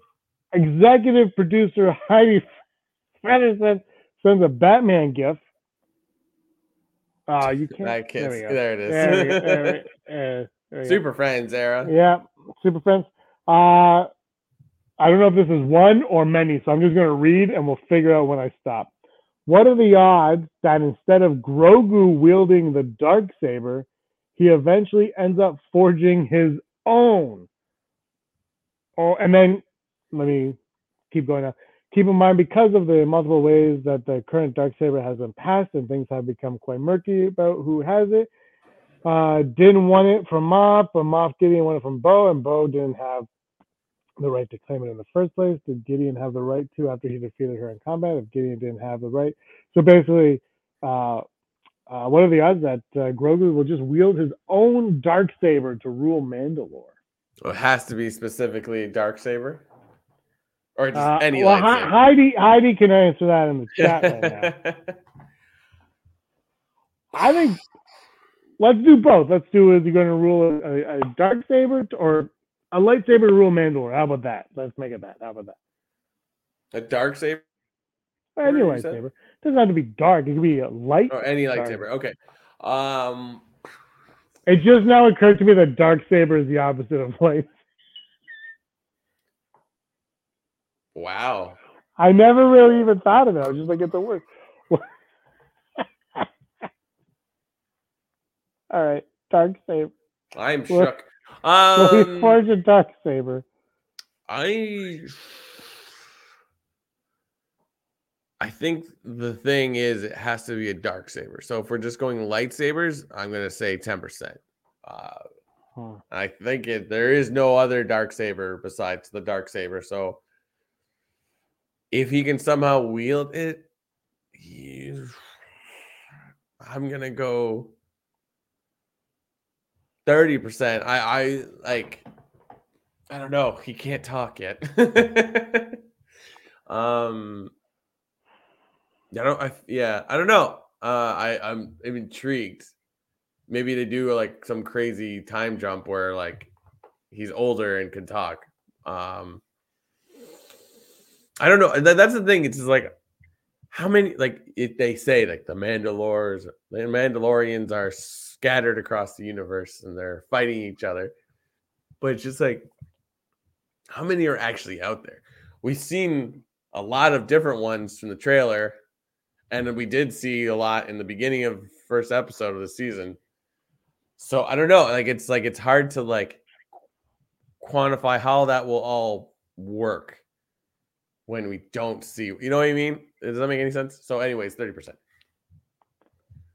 executive producer Heidi Frederickson sends a Batman gift. Uh, you can't. I There can't. we go. There it is. There we go. There we- uh, go. Super Friends era. Yeah, super friends. Uh, I don't know if this is one or many, so I'm just going to read and we'll figure out when I stop. What are the odds that instead of Grogu wielding the dark saber, he eventually ends up forging his own? Oh, and then let me keep going now. Keep in mind, because of the multiple ways that the current dark saber has been passed and things have become quite murky about who has it, uh, didn't want it from Moff, but Gideon wanted it from Bo, and Bo didn't have the right to claim it in the first place. Did Gideon have the right to after he defeated her in combat? If Gideon didn't have the right, so basically, uh, uh, what are the odds that uh, Grogu will just wield his own dark saber to rule Mandalore? It has to be specifically Dark Saber, or just Uh, any well, Hei- Heidi Heidi can answer that in the chat right now. I think let's do both. Let's do is he going to rule a, a dark saber or a lightsaber rule Mandalore? How about that? Let's make it that. How about that? a dark saber Any lightsaber doesn't have to be dark. It could be a light. or any Sorry. lightsaber. Okay. Um. It just now occurred to me that dark saber is the opposite of light. Wow. I never really even thought of it. I was just like, it's a word. All right, dark saber. I'm shook. Let me Um, forge a dark saber. I I think the thing is it has to be a dark saber. So if we're just going lightsabers, I'm gonna say 10%. Uh, Huh. I think it there is no other dark saber besides the dark saber. So if he can somehow wield it, he- I'm gonna go 30%. I I like I don't know. He can't talk yet. um I don't I yeah, I don't know. Uh I I'm, I'm intrigued. Maybe they do like some crazy time jump where like he's older and can talk. Um I don't know. That- that's the thing. It's just like how many like if they say like the Mandalores the Mandalorians are scattered across the universe and they're fighting each other. But it's just like how many are actually out there? We've seen a lot of different ones from the trailer, and we did see a lot in the beginning of first episode of the season. So I don't know. Like it's like it's hard to like quantify how that will all work when we don't see. You know what I mean? Does that make any sense? So, anyways, thirty percent.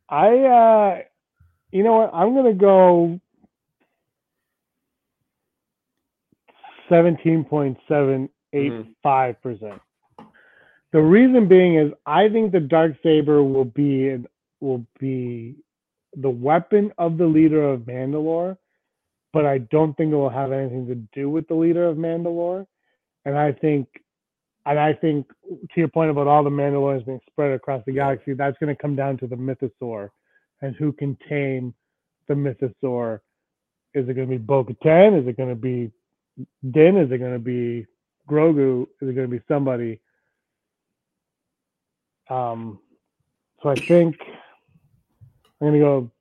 I, uh, you know what? I'm gonna go seventeen point seven eight five percent. The reason being is I think the dark saber will be will be the weapon of the leader of Mandalore, but I don't think it will have anything to do with the leader of Mandalore. And I think, and I think to your point about all the Mandalorians being spread across the galaxy, that's going to come down to the Mythosaur and who can tame the Mythosaur. Is it going to be Bo-Katan? Is it going to be Din? Is it going to be Grogu? Is it going to be somebody? Um, so I think I'm gonna go.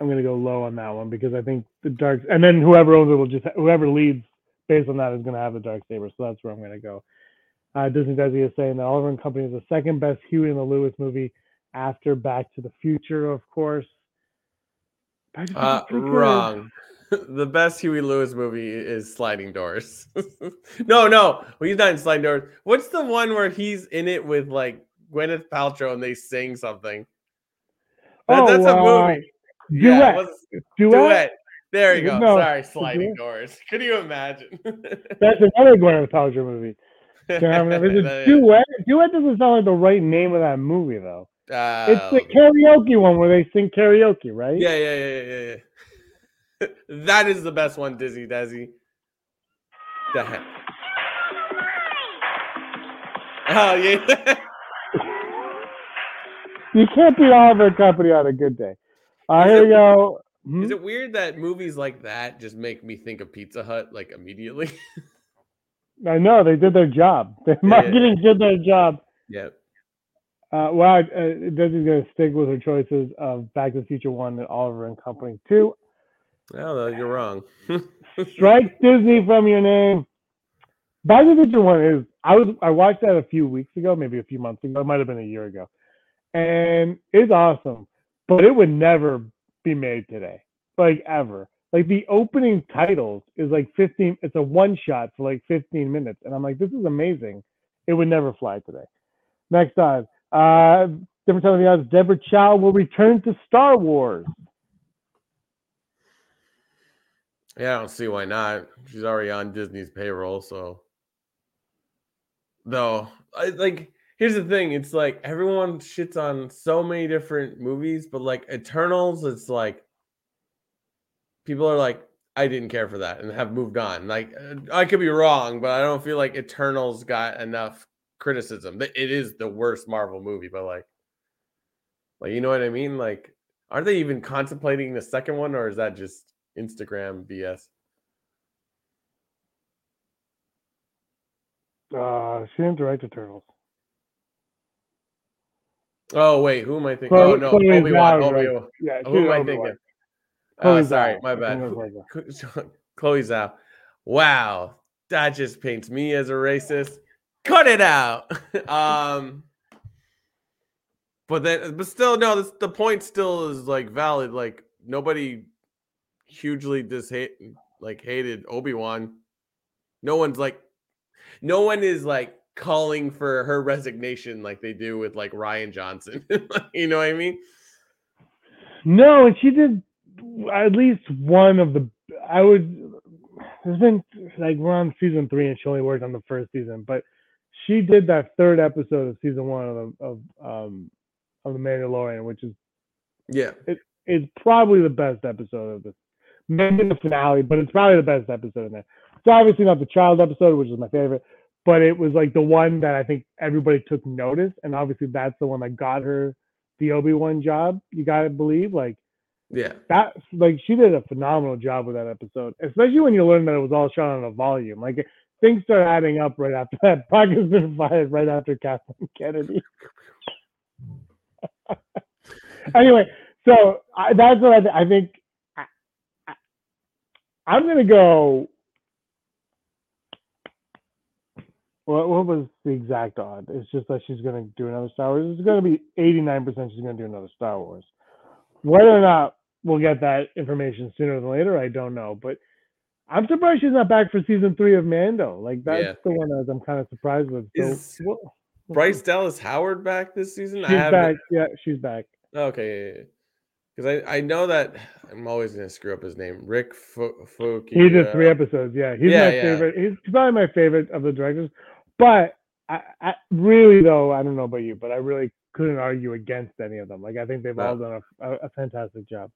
I'm gonna go low on that one because I think the dark, and then whoever owns it will just whoever leads based on that is gonna have the dark saber. So that's where I'm gonna go. Uh, Disney Desi is saying that Oliver and Company is the second best Huey and the Lewis movie after Back to the Future, of course. Back to the Uh, wrong. the best Huey Lewis movie is Sliding Doors. no, no, well, he's not in Sliding Doors. What's the one where he's in it with like Gwyneth Paltrow and they sing something? That- Oh, that's a uh, movie. Duet. Yeah, what's- Duet. duet. There you go. No, Sorry, Sliding Doors. Could you imagine? That's another Gwyneth Paltrow movie. It's a duet. Duet doesn't sound like the right name of that movie though. It's the Um, karaoke one where they sing karaoke, right? Yeah, yeah, yeah, yeah, yeah. that is the best one, Dizzy Desi. The heck. Oh yeah. You can't beat Oliver Company on a good day. Uh, Is here it- we go. Hmm? Is it weird that movies like that just make me think of Pizza Hut like immediately? I know they did their job. The yeah, marketing did their job. yeah. Uh, wow, uh, Desi's going to stick with her choices of Back to the Future One and Oliver and Company Two. Well, no, you're wrong. Strike Disney from your name. Back to the Future One is. I was I watched that a few weeks ago, maybe a few months ago. It might have been a year ago, and it's awesome. But it would never be made today, like ever. Like the opening titles is like 15. It's a one shot for like 15 minutes, and I'm like, this is amazing. It would never fly today. Next on, uh, different time of the odds. Deborah Chow will return to Star Wars. yeah, I don't see why not. She's already on Disney's payroll, so. Though, I like. Here's the thing: it's like everyone shits on so many different movies, but like Eternals, it's like people are like, I didn't care for that and have moved on. Like, uh, I could be wrong, but I don't feel like Eternals got enough criticism. It is the worst Marvel movie, but like, like you know what I mean? Like, are they even contemplating the second one, or is that just Instagram BS? Uh, she didn't direct Eternals. Oh wait, who am I thinking? Chloe- oh no, Chloe Obi Wan. Zhao, Obi right. Wan. Yeah, Who am I thinking? Oh, sorry, my bad. think it was like Chloe Zhao. Wow, that just paints me as a racist. Cut it out. um, but then, but still, no. This, the point still is like valid. Like nobody hugely dis hate like hated Obi Wan. No one's like, no one is like calling for her resignation like they do with like Rian Johnson. you know what I mean? No, and she did at least one of the. I would. There's been like we're on season three, and she only worked on the first season, but she did that third episode of season one of of um of the Mandalorian, which is Yeah. it is probably the best episode of this. Maybe the finale, but it's probably the best episode in there. It's obviously not the child episode, which is my favorite, but it was like the one that I think everybody took notice, and obviously that's the one that got her the Obi Wan job. You gotta believe, like Yeah. that, like she did a phenomenal job with that episode, especially when you learn that it was all shot on a volume. Like things start adding up right after that. Has been fired right after Kathleen Kennedy. anyway, so I, that's what I, th- I think. I, I, I'm gonna go. What, what was the exact odd? It's just that she's gonna do another Star Wars. It's gonna be 89% she's gonna do another Star Wars. Whether or not we'll get that information sooner than later. I don't know, but I'm surprised she's not back for season three of Mando. Like that's Yeah. the one that I'm kind of surprised with. So, Is Bryce Dallas Howard back this season? she's back. Yeah, she's back. Okay, because I I know that I'm always gonna screw up his name. Rick Foki. He did uh, three episodes. Yeah, he's my favorite. He's probably my favorite of the directors. But I, I really though, I don't know about you, but I really couldn't argue against any of them. Like I think they've all done a, a, a fantastic job.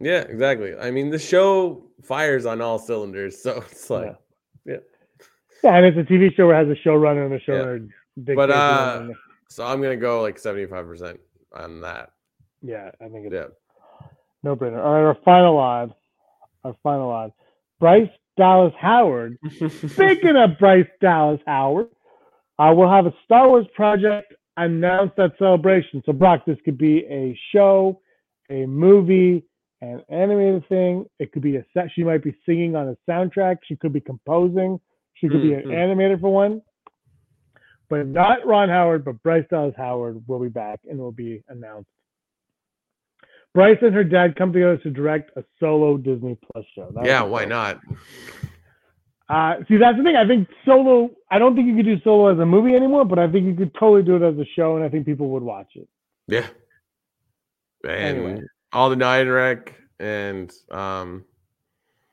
Yeah, exactly. I mean, the show fires on all cylinders, so it's like, Yeah, yeah. and it's a TV show where it has a showrunner and the showrunner. dictates But, uh, so I'm gonna go like 75 percent on that. yeah, I think it's Yeah. no brainer. All right, our final odd, our final odd, Bryce Dallas Howard Speaking of Bryce Dallas Howard, uh, we'll have a Star Wars project announced at Celebration. So, Brock, this could be a show, a movie, an animated thing. It could be a set. She might be singing on a soundtrack. She could be composing. She could be an Mhm. animator for one. But not Ron Howard, but Bryce Dallas Howard will be back and will be announced. Bryce and her dad come together to direct a solo Disney Plus show. That Yeah, why cool. not? Uh, see, that's the thing. I think solo. I don't think you could do solo as a movie anymore, but I think you could totally do it as a show, and I think people would watch it. Yeah. And Anyway. All the nine wreck and um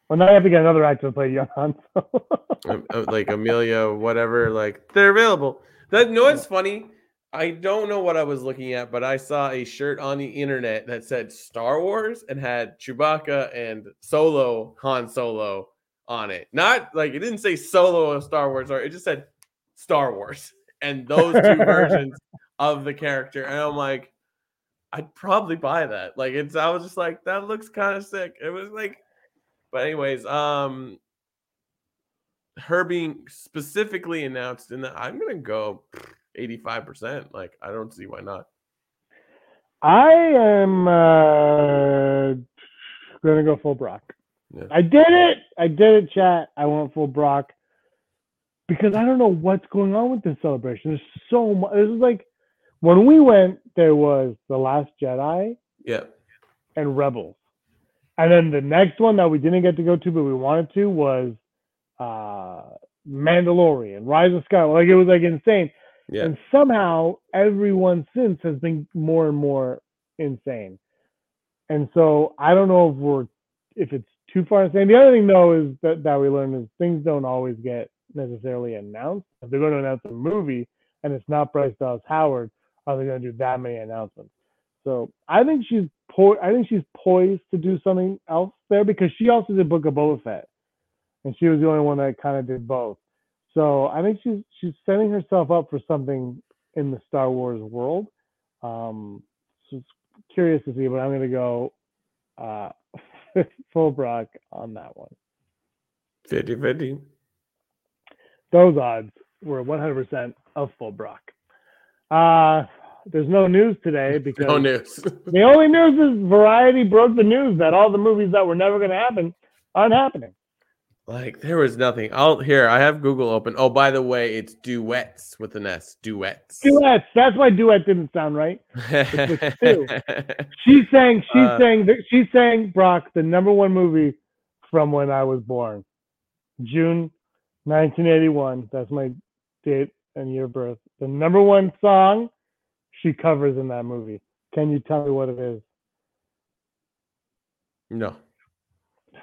Well, now you have to get another actor to play young Han. Solo. uh, uh, like Emilia, whatever, like they're available. That no, it's funny. I don't know what I was looking at, but I saw a shirt on the internet that said Star Wars and had Chewbacca and Solo Han Solo on it. Not like it didn't say Solo of Star Wars, or it just said Star Wars and those two versions of the character. And I'm like, I'd probably buy that. Like it's I was just like, that looks kind of sick. It was like, but anyways, um her being specifically announced in that I'm gonna go 85%. Like I don't see why not. I am uh, gonna go full Brock. Yeah. I did it. I did it, chat. I went full Brock because I don't know what's going on with this celebration. There's so much. This is like when we went. There was the Last Jedi. Yeah. and Rebels. And then the next one that we didn't get to go to, but we wanted to, was uh Mandalorian, Rise of Skywalker. Like it was like insane. Yeah. And somehow everyone since has been more and more insane. And so I don't know if we're if it's too far insane. The other thing though is that, that we learned is things don't always get necessarily announced. If they're going to announce a movie and it's not Bryce Dallas Howard, are they going to do that many announcements? So I think she's po- I think she's poised to do something else there because she also did Book of Boba Fett, and she was the only one that kind of did both. So I think she's she's setting herself up for something in the Star Wars world. Um, so it's curious to see, but I'm gonna go uh, full Brock on that one. 50 50. Those odds were 100% of full Brock. Uh, there's no news today because No news. The only news is Variety broke the news that all the movies that were never going to happen aren't happening. like there was nothing. I'll here. I have Google open. Oh, by the way, it's duets with an S. Duets. Duets. That's why duet didn't sound right. She's saying she's Uh, saying that she's saying Brock the number one movie from when I was born, June 1981. That's my date and of birth. The number one song she covers in that movie. Can you tell me what it is? no. Oh my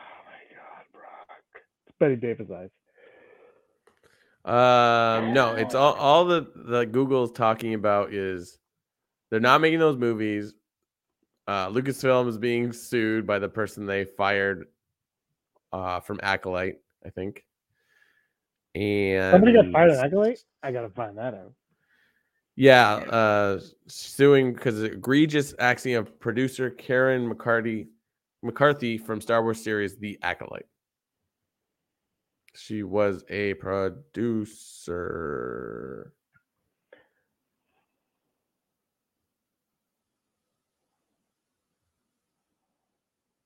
God, Brock. It's Betty Davis eyes. Um, no, it's all all the the Google's talking about is they're not making those movies. Uh, Lucasfilm is being sued by the person they fired uh, from Acolyte, I think. And Somebody got fired on Acolyte? I gotta find that out. Yeah, uh, suing because egregious acting of producer Karen McCarthy McCarthy from Star Wars series The Acolyte. She was a producer.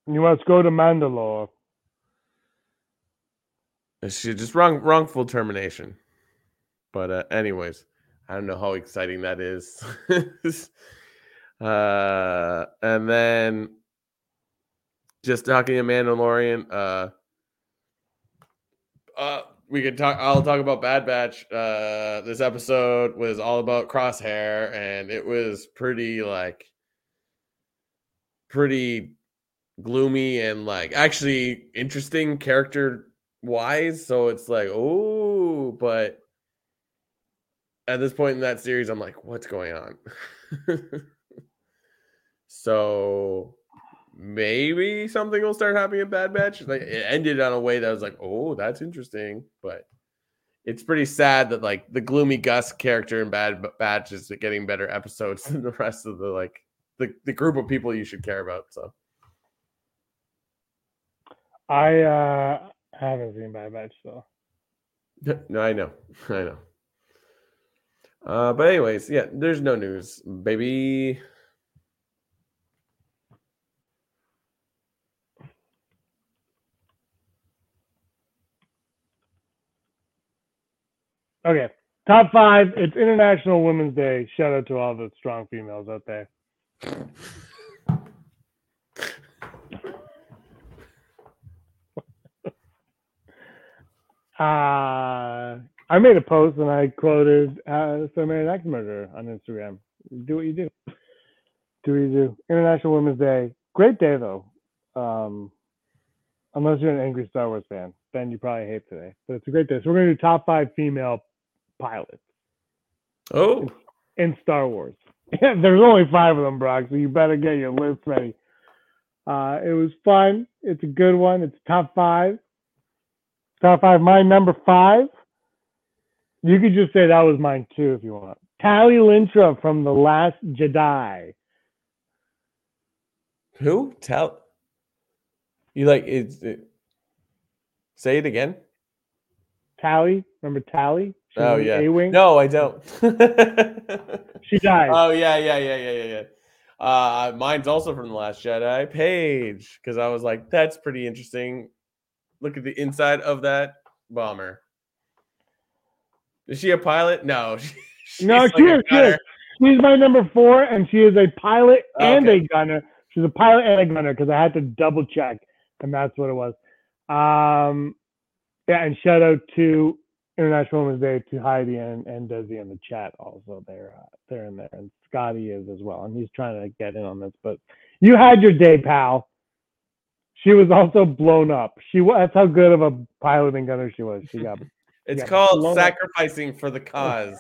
You must go to Mandalore. She just wrong wrongful termination. But uh, anyways, I don't know how exciting that is. uh, and then just talking to Mandalorian. Uh, uh, we could talk. I'll talk about Bad Batch. Uh, this episode was all about Crosshair, and it was pretty like pretty gloomy and like actually interesting character wise. So it's like, oh, but at this point in that series, I'm like, what's going on? so maybe something will start happening in Bad Batch. Like it ended on a way that was like, oh, that's interesting, but it's pretty sad that like the gloomy Gus character in Bad Batch is getting better episodes than the rest of the like the, the group of people you should care about. So I uh haven't seen Bad Batch, so no, I know, I know. Uh, but anyways, yeah, there's no news, baby. Okay. Top five. It's International Women's Day. Shout out to all the strong females out there. Uh, I made a post and I quoted uh, So Mary Axe Murderer on Instagram. Do what you do. Do what you do. International Women's Day. Great day, though. Um, unless you're an angry Star Wars fan, then you probably hate today. But it's a great day. So we're going to do top five female pilots Oh, in Star Wars. There's only five of them, Brock, so you better get your list ready. Uh, it was fun. It's a good one. It's top five. Top five. My number five. You could just say that was mine too if you want. Tallie Lintra from The Last Jedi. who? Tell you like it's it, say it again. Tallie, remember Tallie? She Oh yeah. A-Wing. No, I don't. She died. oh yeah, yeah, yeah, yeah, yeah, yeah. Uh, mine's also from the Last Jedi. Paige, because I was like, that's pretty interesting. Look at the inside of that bomber. Is she a pilot? No. she- she's No, like she is, she is. She's my number four, and she is a pilot and Okay. a gunner. She's a pilot and a gunner because I had to double check, and that's what it was. Um, yeah, and shout out to International Women's Day to Heidi and, and Desi in the chat. Also, they're uh, they're in there, and Scotty is as well, and he's trying to get in on this. But you had your day, pal. She was also blown up. She that's how good of a pilot and gunner she was. She got It's Yeah, called blown up. sacrificing for the cause.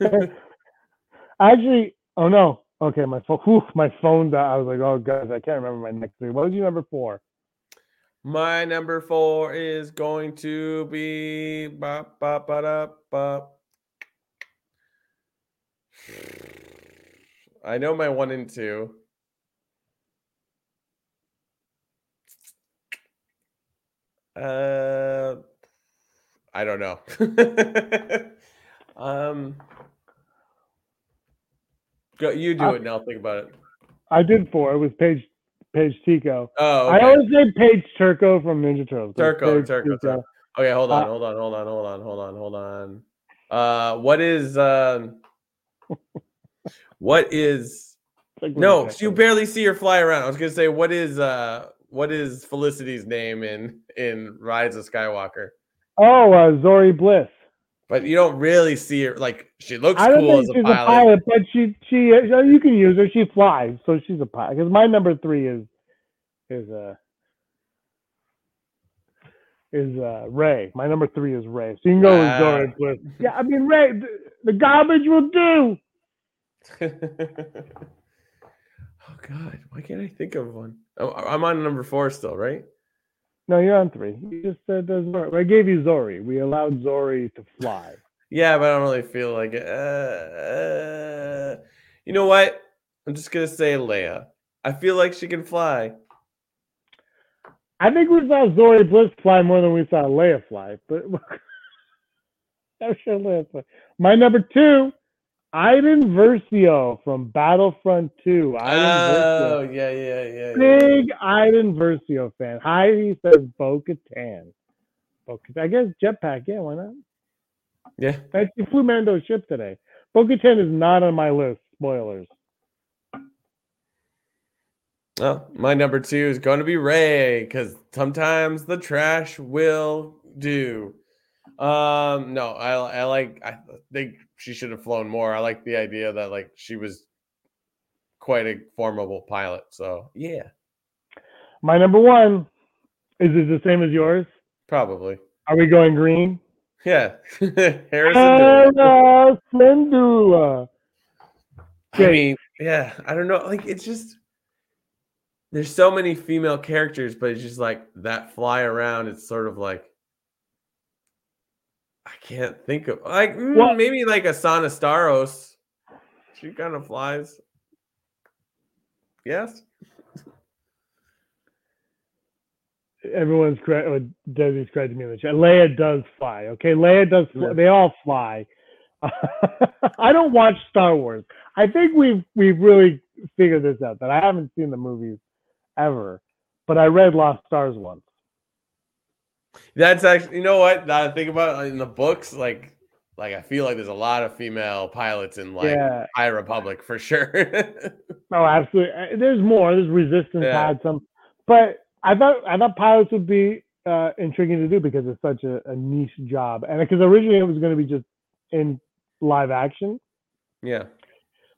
Actually, oh no. Okay, my phone. Whew, my phone. died. I was like, oh guys, I can't remember my next three. What was your number four? My number four is going to be bop, bop, da, bop. I know my one and two. Uh, I don't know. um, go, you do Uh, it now. Think about it. I did four. It was Paige Paige Tico. Oh, I always say Paige Turco from Ninja Turtles. Turco, Paige Turco, Turco. Okay, hold on, Uh, hold on, hold on, hold on, hold on, hold on. Uh, what is um, what is like no? You barely see her fly around. I was gonna say what is uh, what is Felicity's name in in Rise of Skywalker? Oh, uh, Zorii Bliss. But you don't really see her. Like she looks I don't cool think as a she's pilot. a pilot, but she she uh, you can use her. She flies, so she's a pilot. Because my number three is is uh is uh Rey. My number three is Rey. So you can go with Wow. Zorii Bliss. Yeah, I mean Rey. The, the garbage will do. God, why can't I think of one? Oh, I'm on number four still, right? No, you're on three. You just said uh, Zorii. I gave you Zorii. We allowed Zorii to fly. Yeah, but I don't really feel like it. Uh, uh, you know what? I'm just gonna say Leia. I feel like she can fly. I think we saw Zorii Bliss fly more than we saw Leia fly, but I'm sure Leia fly. My number two, Iden Versio from Battlefront 2. Iden Oh, Versio. yeah, yeah, yeah. yeah. Big Iden Versio fan. Heidi says Bo-Katan. Bo I guess Jetpack, yeah, why not? Yeah. He flew Mando's ship today. Bo-Katan is not on my list. Spoilers. Well, my number two is going to be Rey because sometimes the trash will do. Um, no, I I like I think she should have flown more. I like the idea that like she was quite a formidable pilot. So yeah, My number one is it the same as yours? probably. Are we going green? Yeah, Harrison. Dillon. Anna Syndulla. I mean, yeah, I don't know. Like, it's just there's so many female characters, but it's just like that fly around. It's sort of like I can't think of like mm, Well- maybe like Asana Starros. She kind of flies. Yes. Everyone's correct. Or Desi's correcting me in the chat. Leia does fly. Okay, Leia does. Fly. Yeah. They all fly. I don't watch Star Wars. I think we've we've really figured this out. That I haven't seen the movies ever, but I read Lost Stars once. That's actually you know what? Now I think about it, in the books, like like I feel like there's a lot of female pilots in like yeah. High Republic for sure. Oh, absolutely. Uh, There's more. There's Resistance Yeah. had some, but I thought I thought pilots would be uh, intriguing to do because it's such a, a niche job, and because originally it was going to be just in live action. yeah.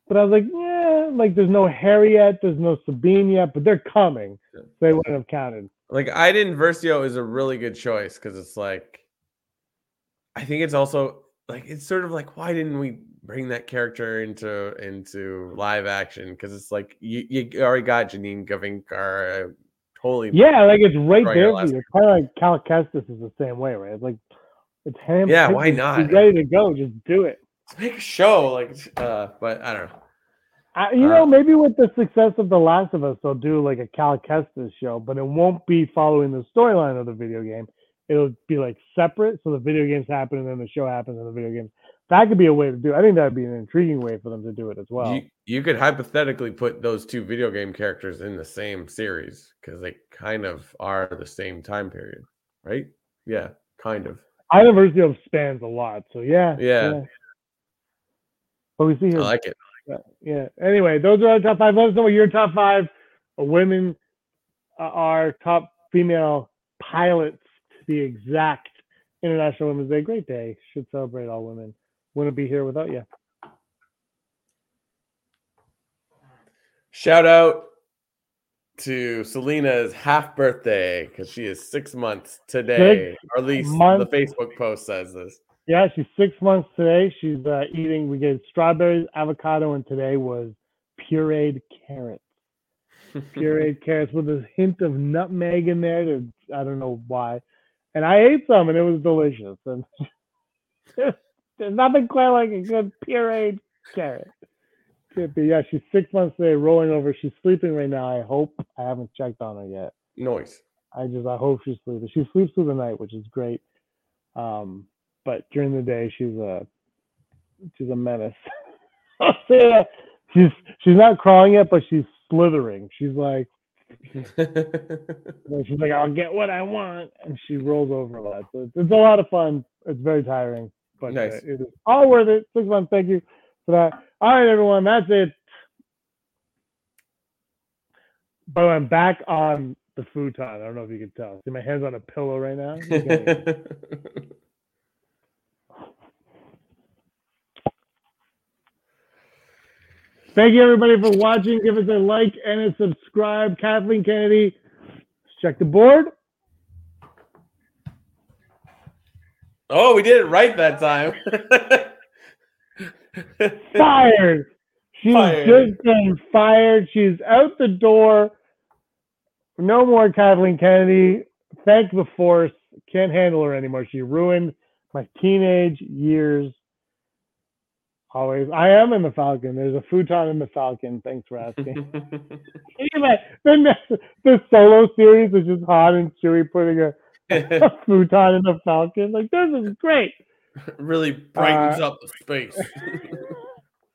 But I was like, yeah, like there's no Harriet, there's no Sabine yet, but they're coming. So they wouldn't have counted. Like Iden Versio is a really good choice because it's like I think it's also like it's sort of like why didn't we bring that character into into live action? Because it's like you, you already got Janina Gavankar, uh, totally Yeah, like it's right there last for you. It's kind of like Cal Kestis is the same way, right? It's like it's him. Yeah, why not? He's ready to go. Just do it. Let's make a show like uh but I don't know. I, you know, maybe with the success of The Last of Us, they'll do like a Cal Kestis show, but it won't be following the storyline of the video game. It'll be like separate, so the video games happen and then the show happens and the video games. That could be a way to do. I think that would be an intriguing way for them to do it as well. you, you could hypothetically put those two video game characters in the same series because they kind of are the same time period, right? Yeah, kind of. University of spans a lot, so yeah, Yeah. But we see I like it. Yeah, yeah. Anyway, those are our top five. Let us know what your top five women uh, are. Top female pilots, to be exact. International Women's Day, great day. Should celebrate all women. Wouldn't be here without you. Shout out to Selena's half birthday because she is six months today, or at least months. the Facebook post says this. Yeah, she's six months today. She's uh, eating. We gave strawberries, avocado, and today was pureed carrots. Pureed carrots with a hint of nutmeg in there. To, I don't know why. And I ate some, and it was delicious. And there's nothing quite like a good pureed carrot. Be. Yeah, she's six months today, rolling over. She's sleeping right now. I hope. I haven't checked on her yet. Noise. I just I hope she's sleeping. She sleeps through the night, which is great. Um, but during the day, she's a she's a menace. I'll say that. She's she's not crawling yet, but she's slithering. She's like she's like I'll get what I want, and she rolls over a lot. So it's, it's a lot of fun. It's very tiring, but uh, it is all worth it. Six months. Thank you for that. All right, everyone. That's it. But I'm back on the futon. I don't know if you can tell. See my hands on a pillow right now. You can't- Thank you everybody for watching. Give us a like and a subscribe. Kathleen Kennedy, Let's check the board. oh, we did it right that time. Fired. She's Fired. just been fired. She's out the door. No more Kathleen Kennedy. Thank the force. Can't handle her anymore. She ruined my teenage years. Always. I am in the Falcon. There's a futon in the Falcon. Thanks for asking. You the, solo series is just hot and Chewie putting a, a futon in the Falcon. Like this is great. really brightens up the space.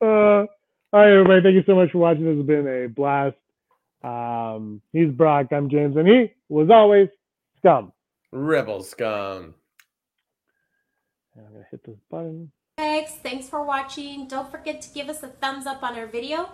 Uh, all right, everybody. Thank you so much for watching. This has been a blast. Um, he's Brock. I'm James, and he was always scum. Rebel scum. And I'm gonna hit this button. Thanks. For watching. Don't forget to give us a thumbs up on our video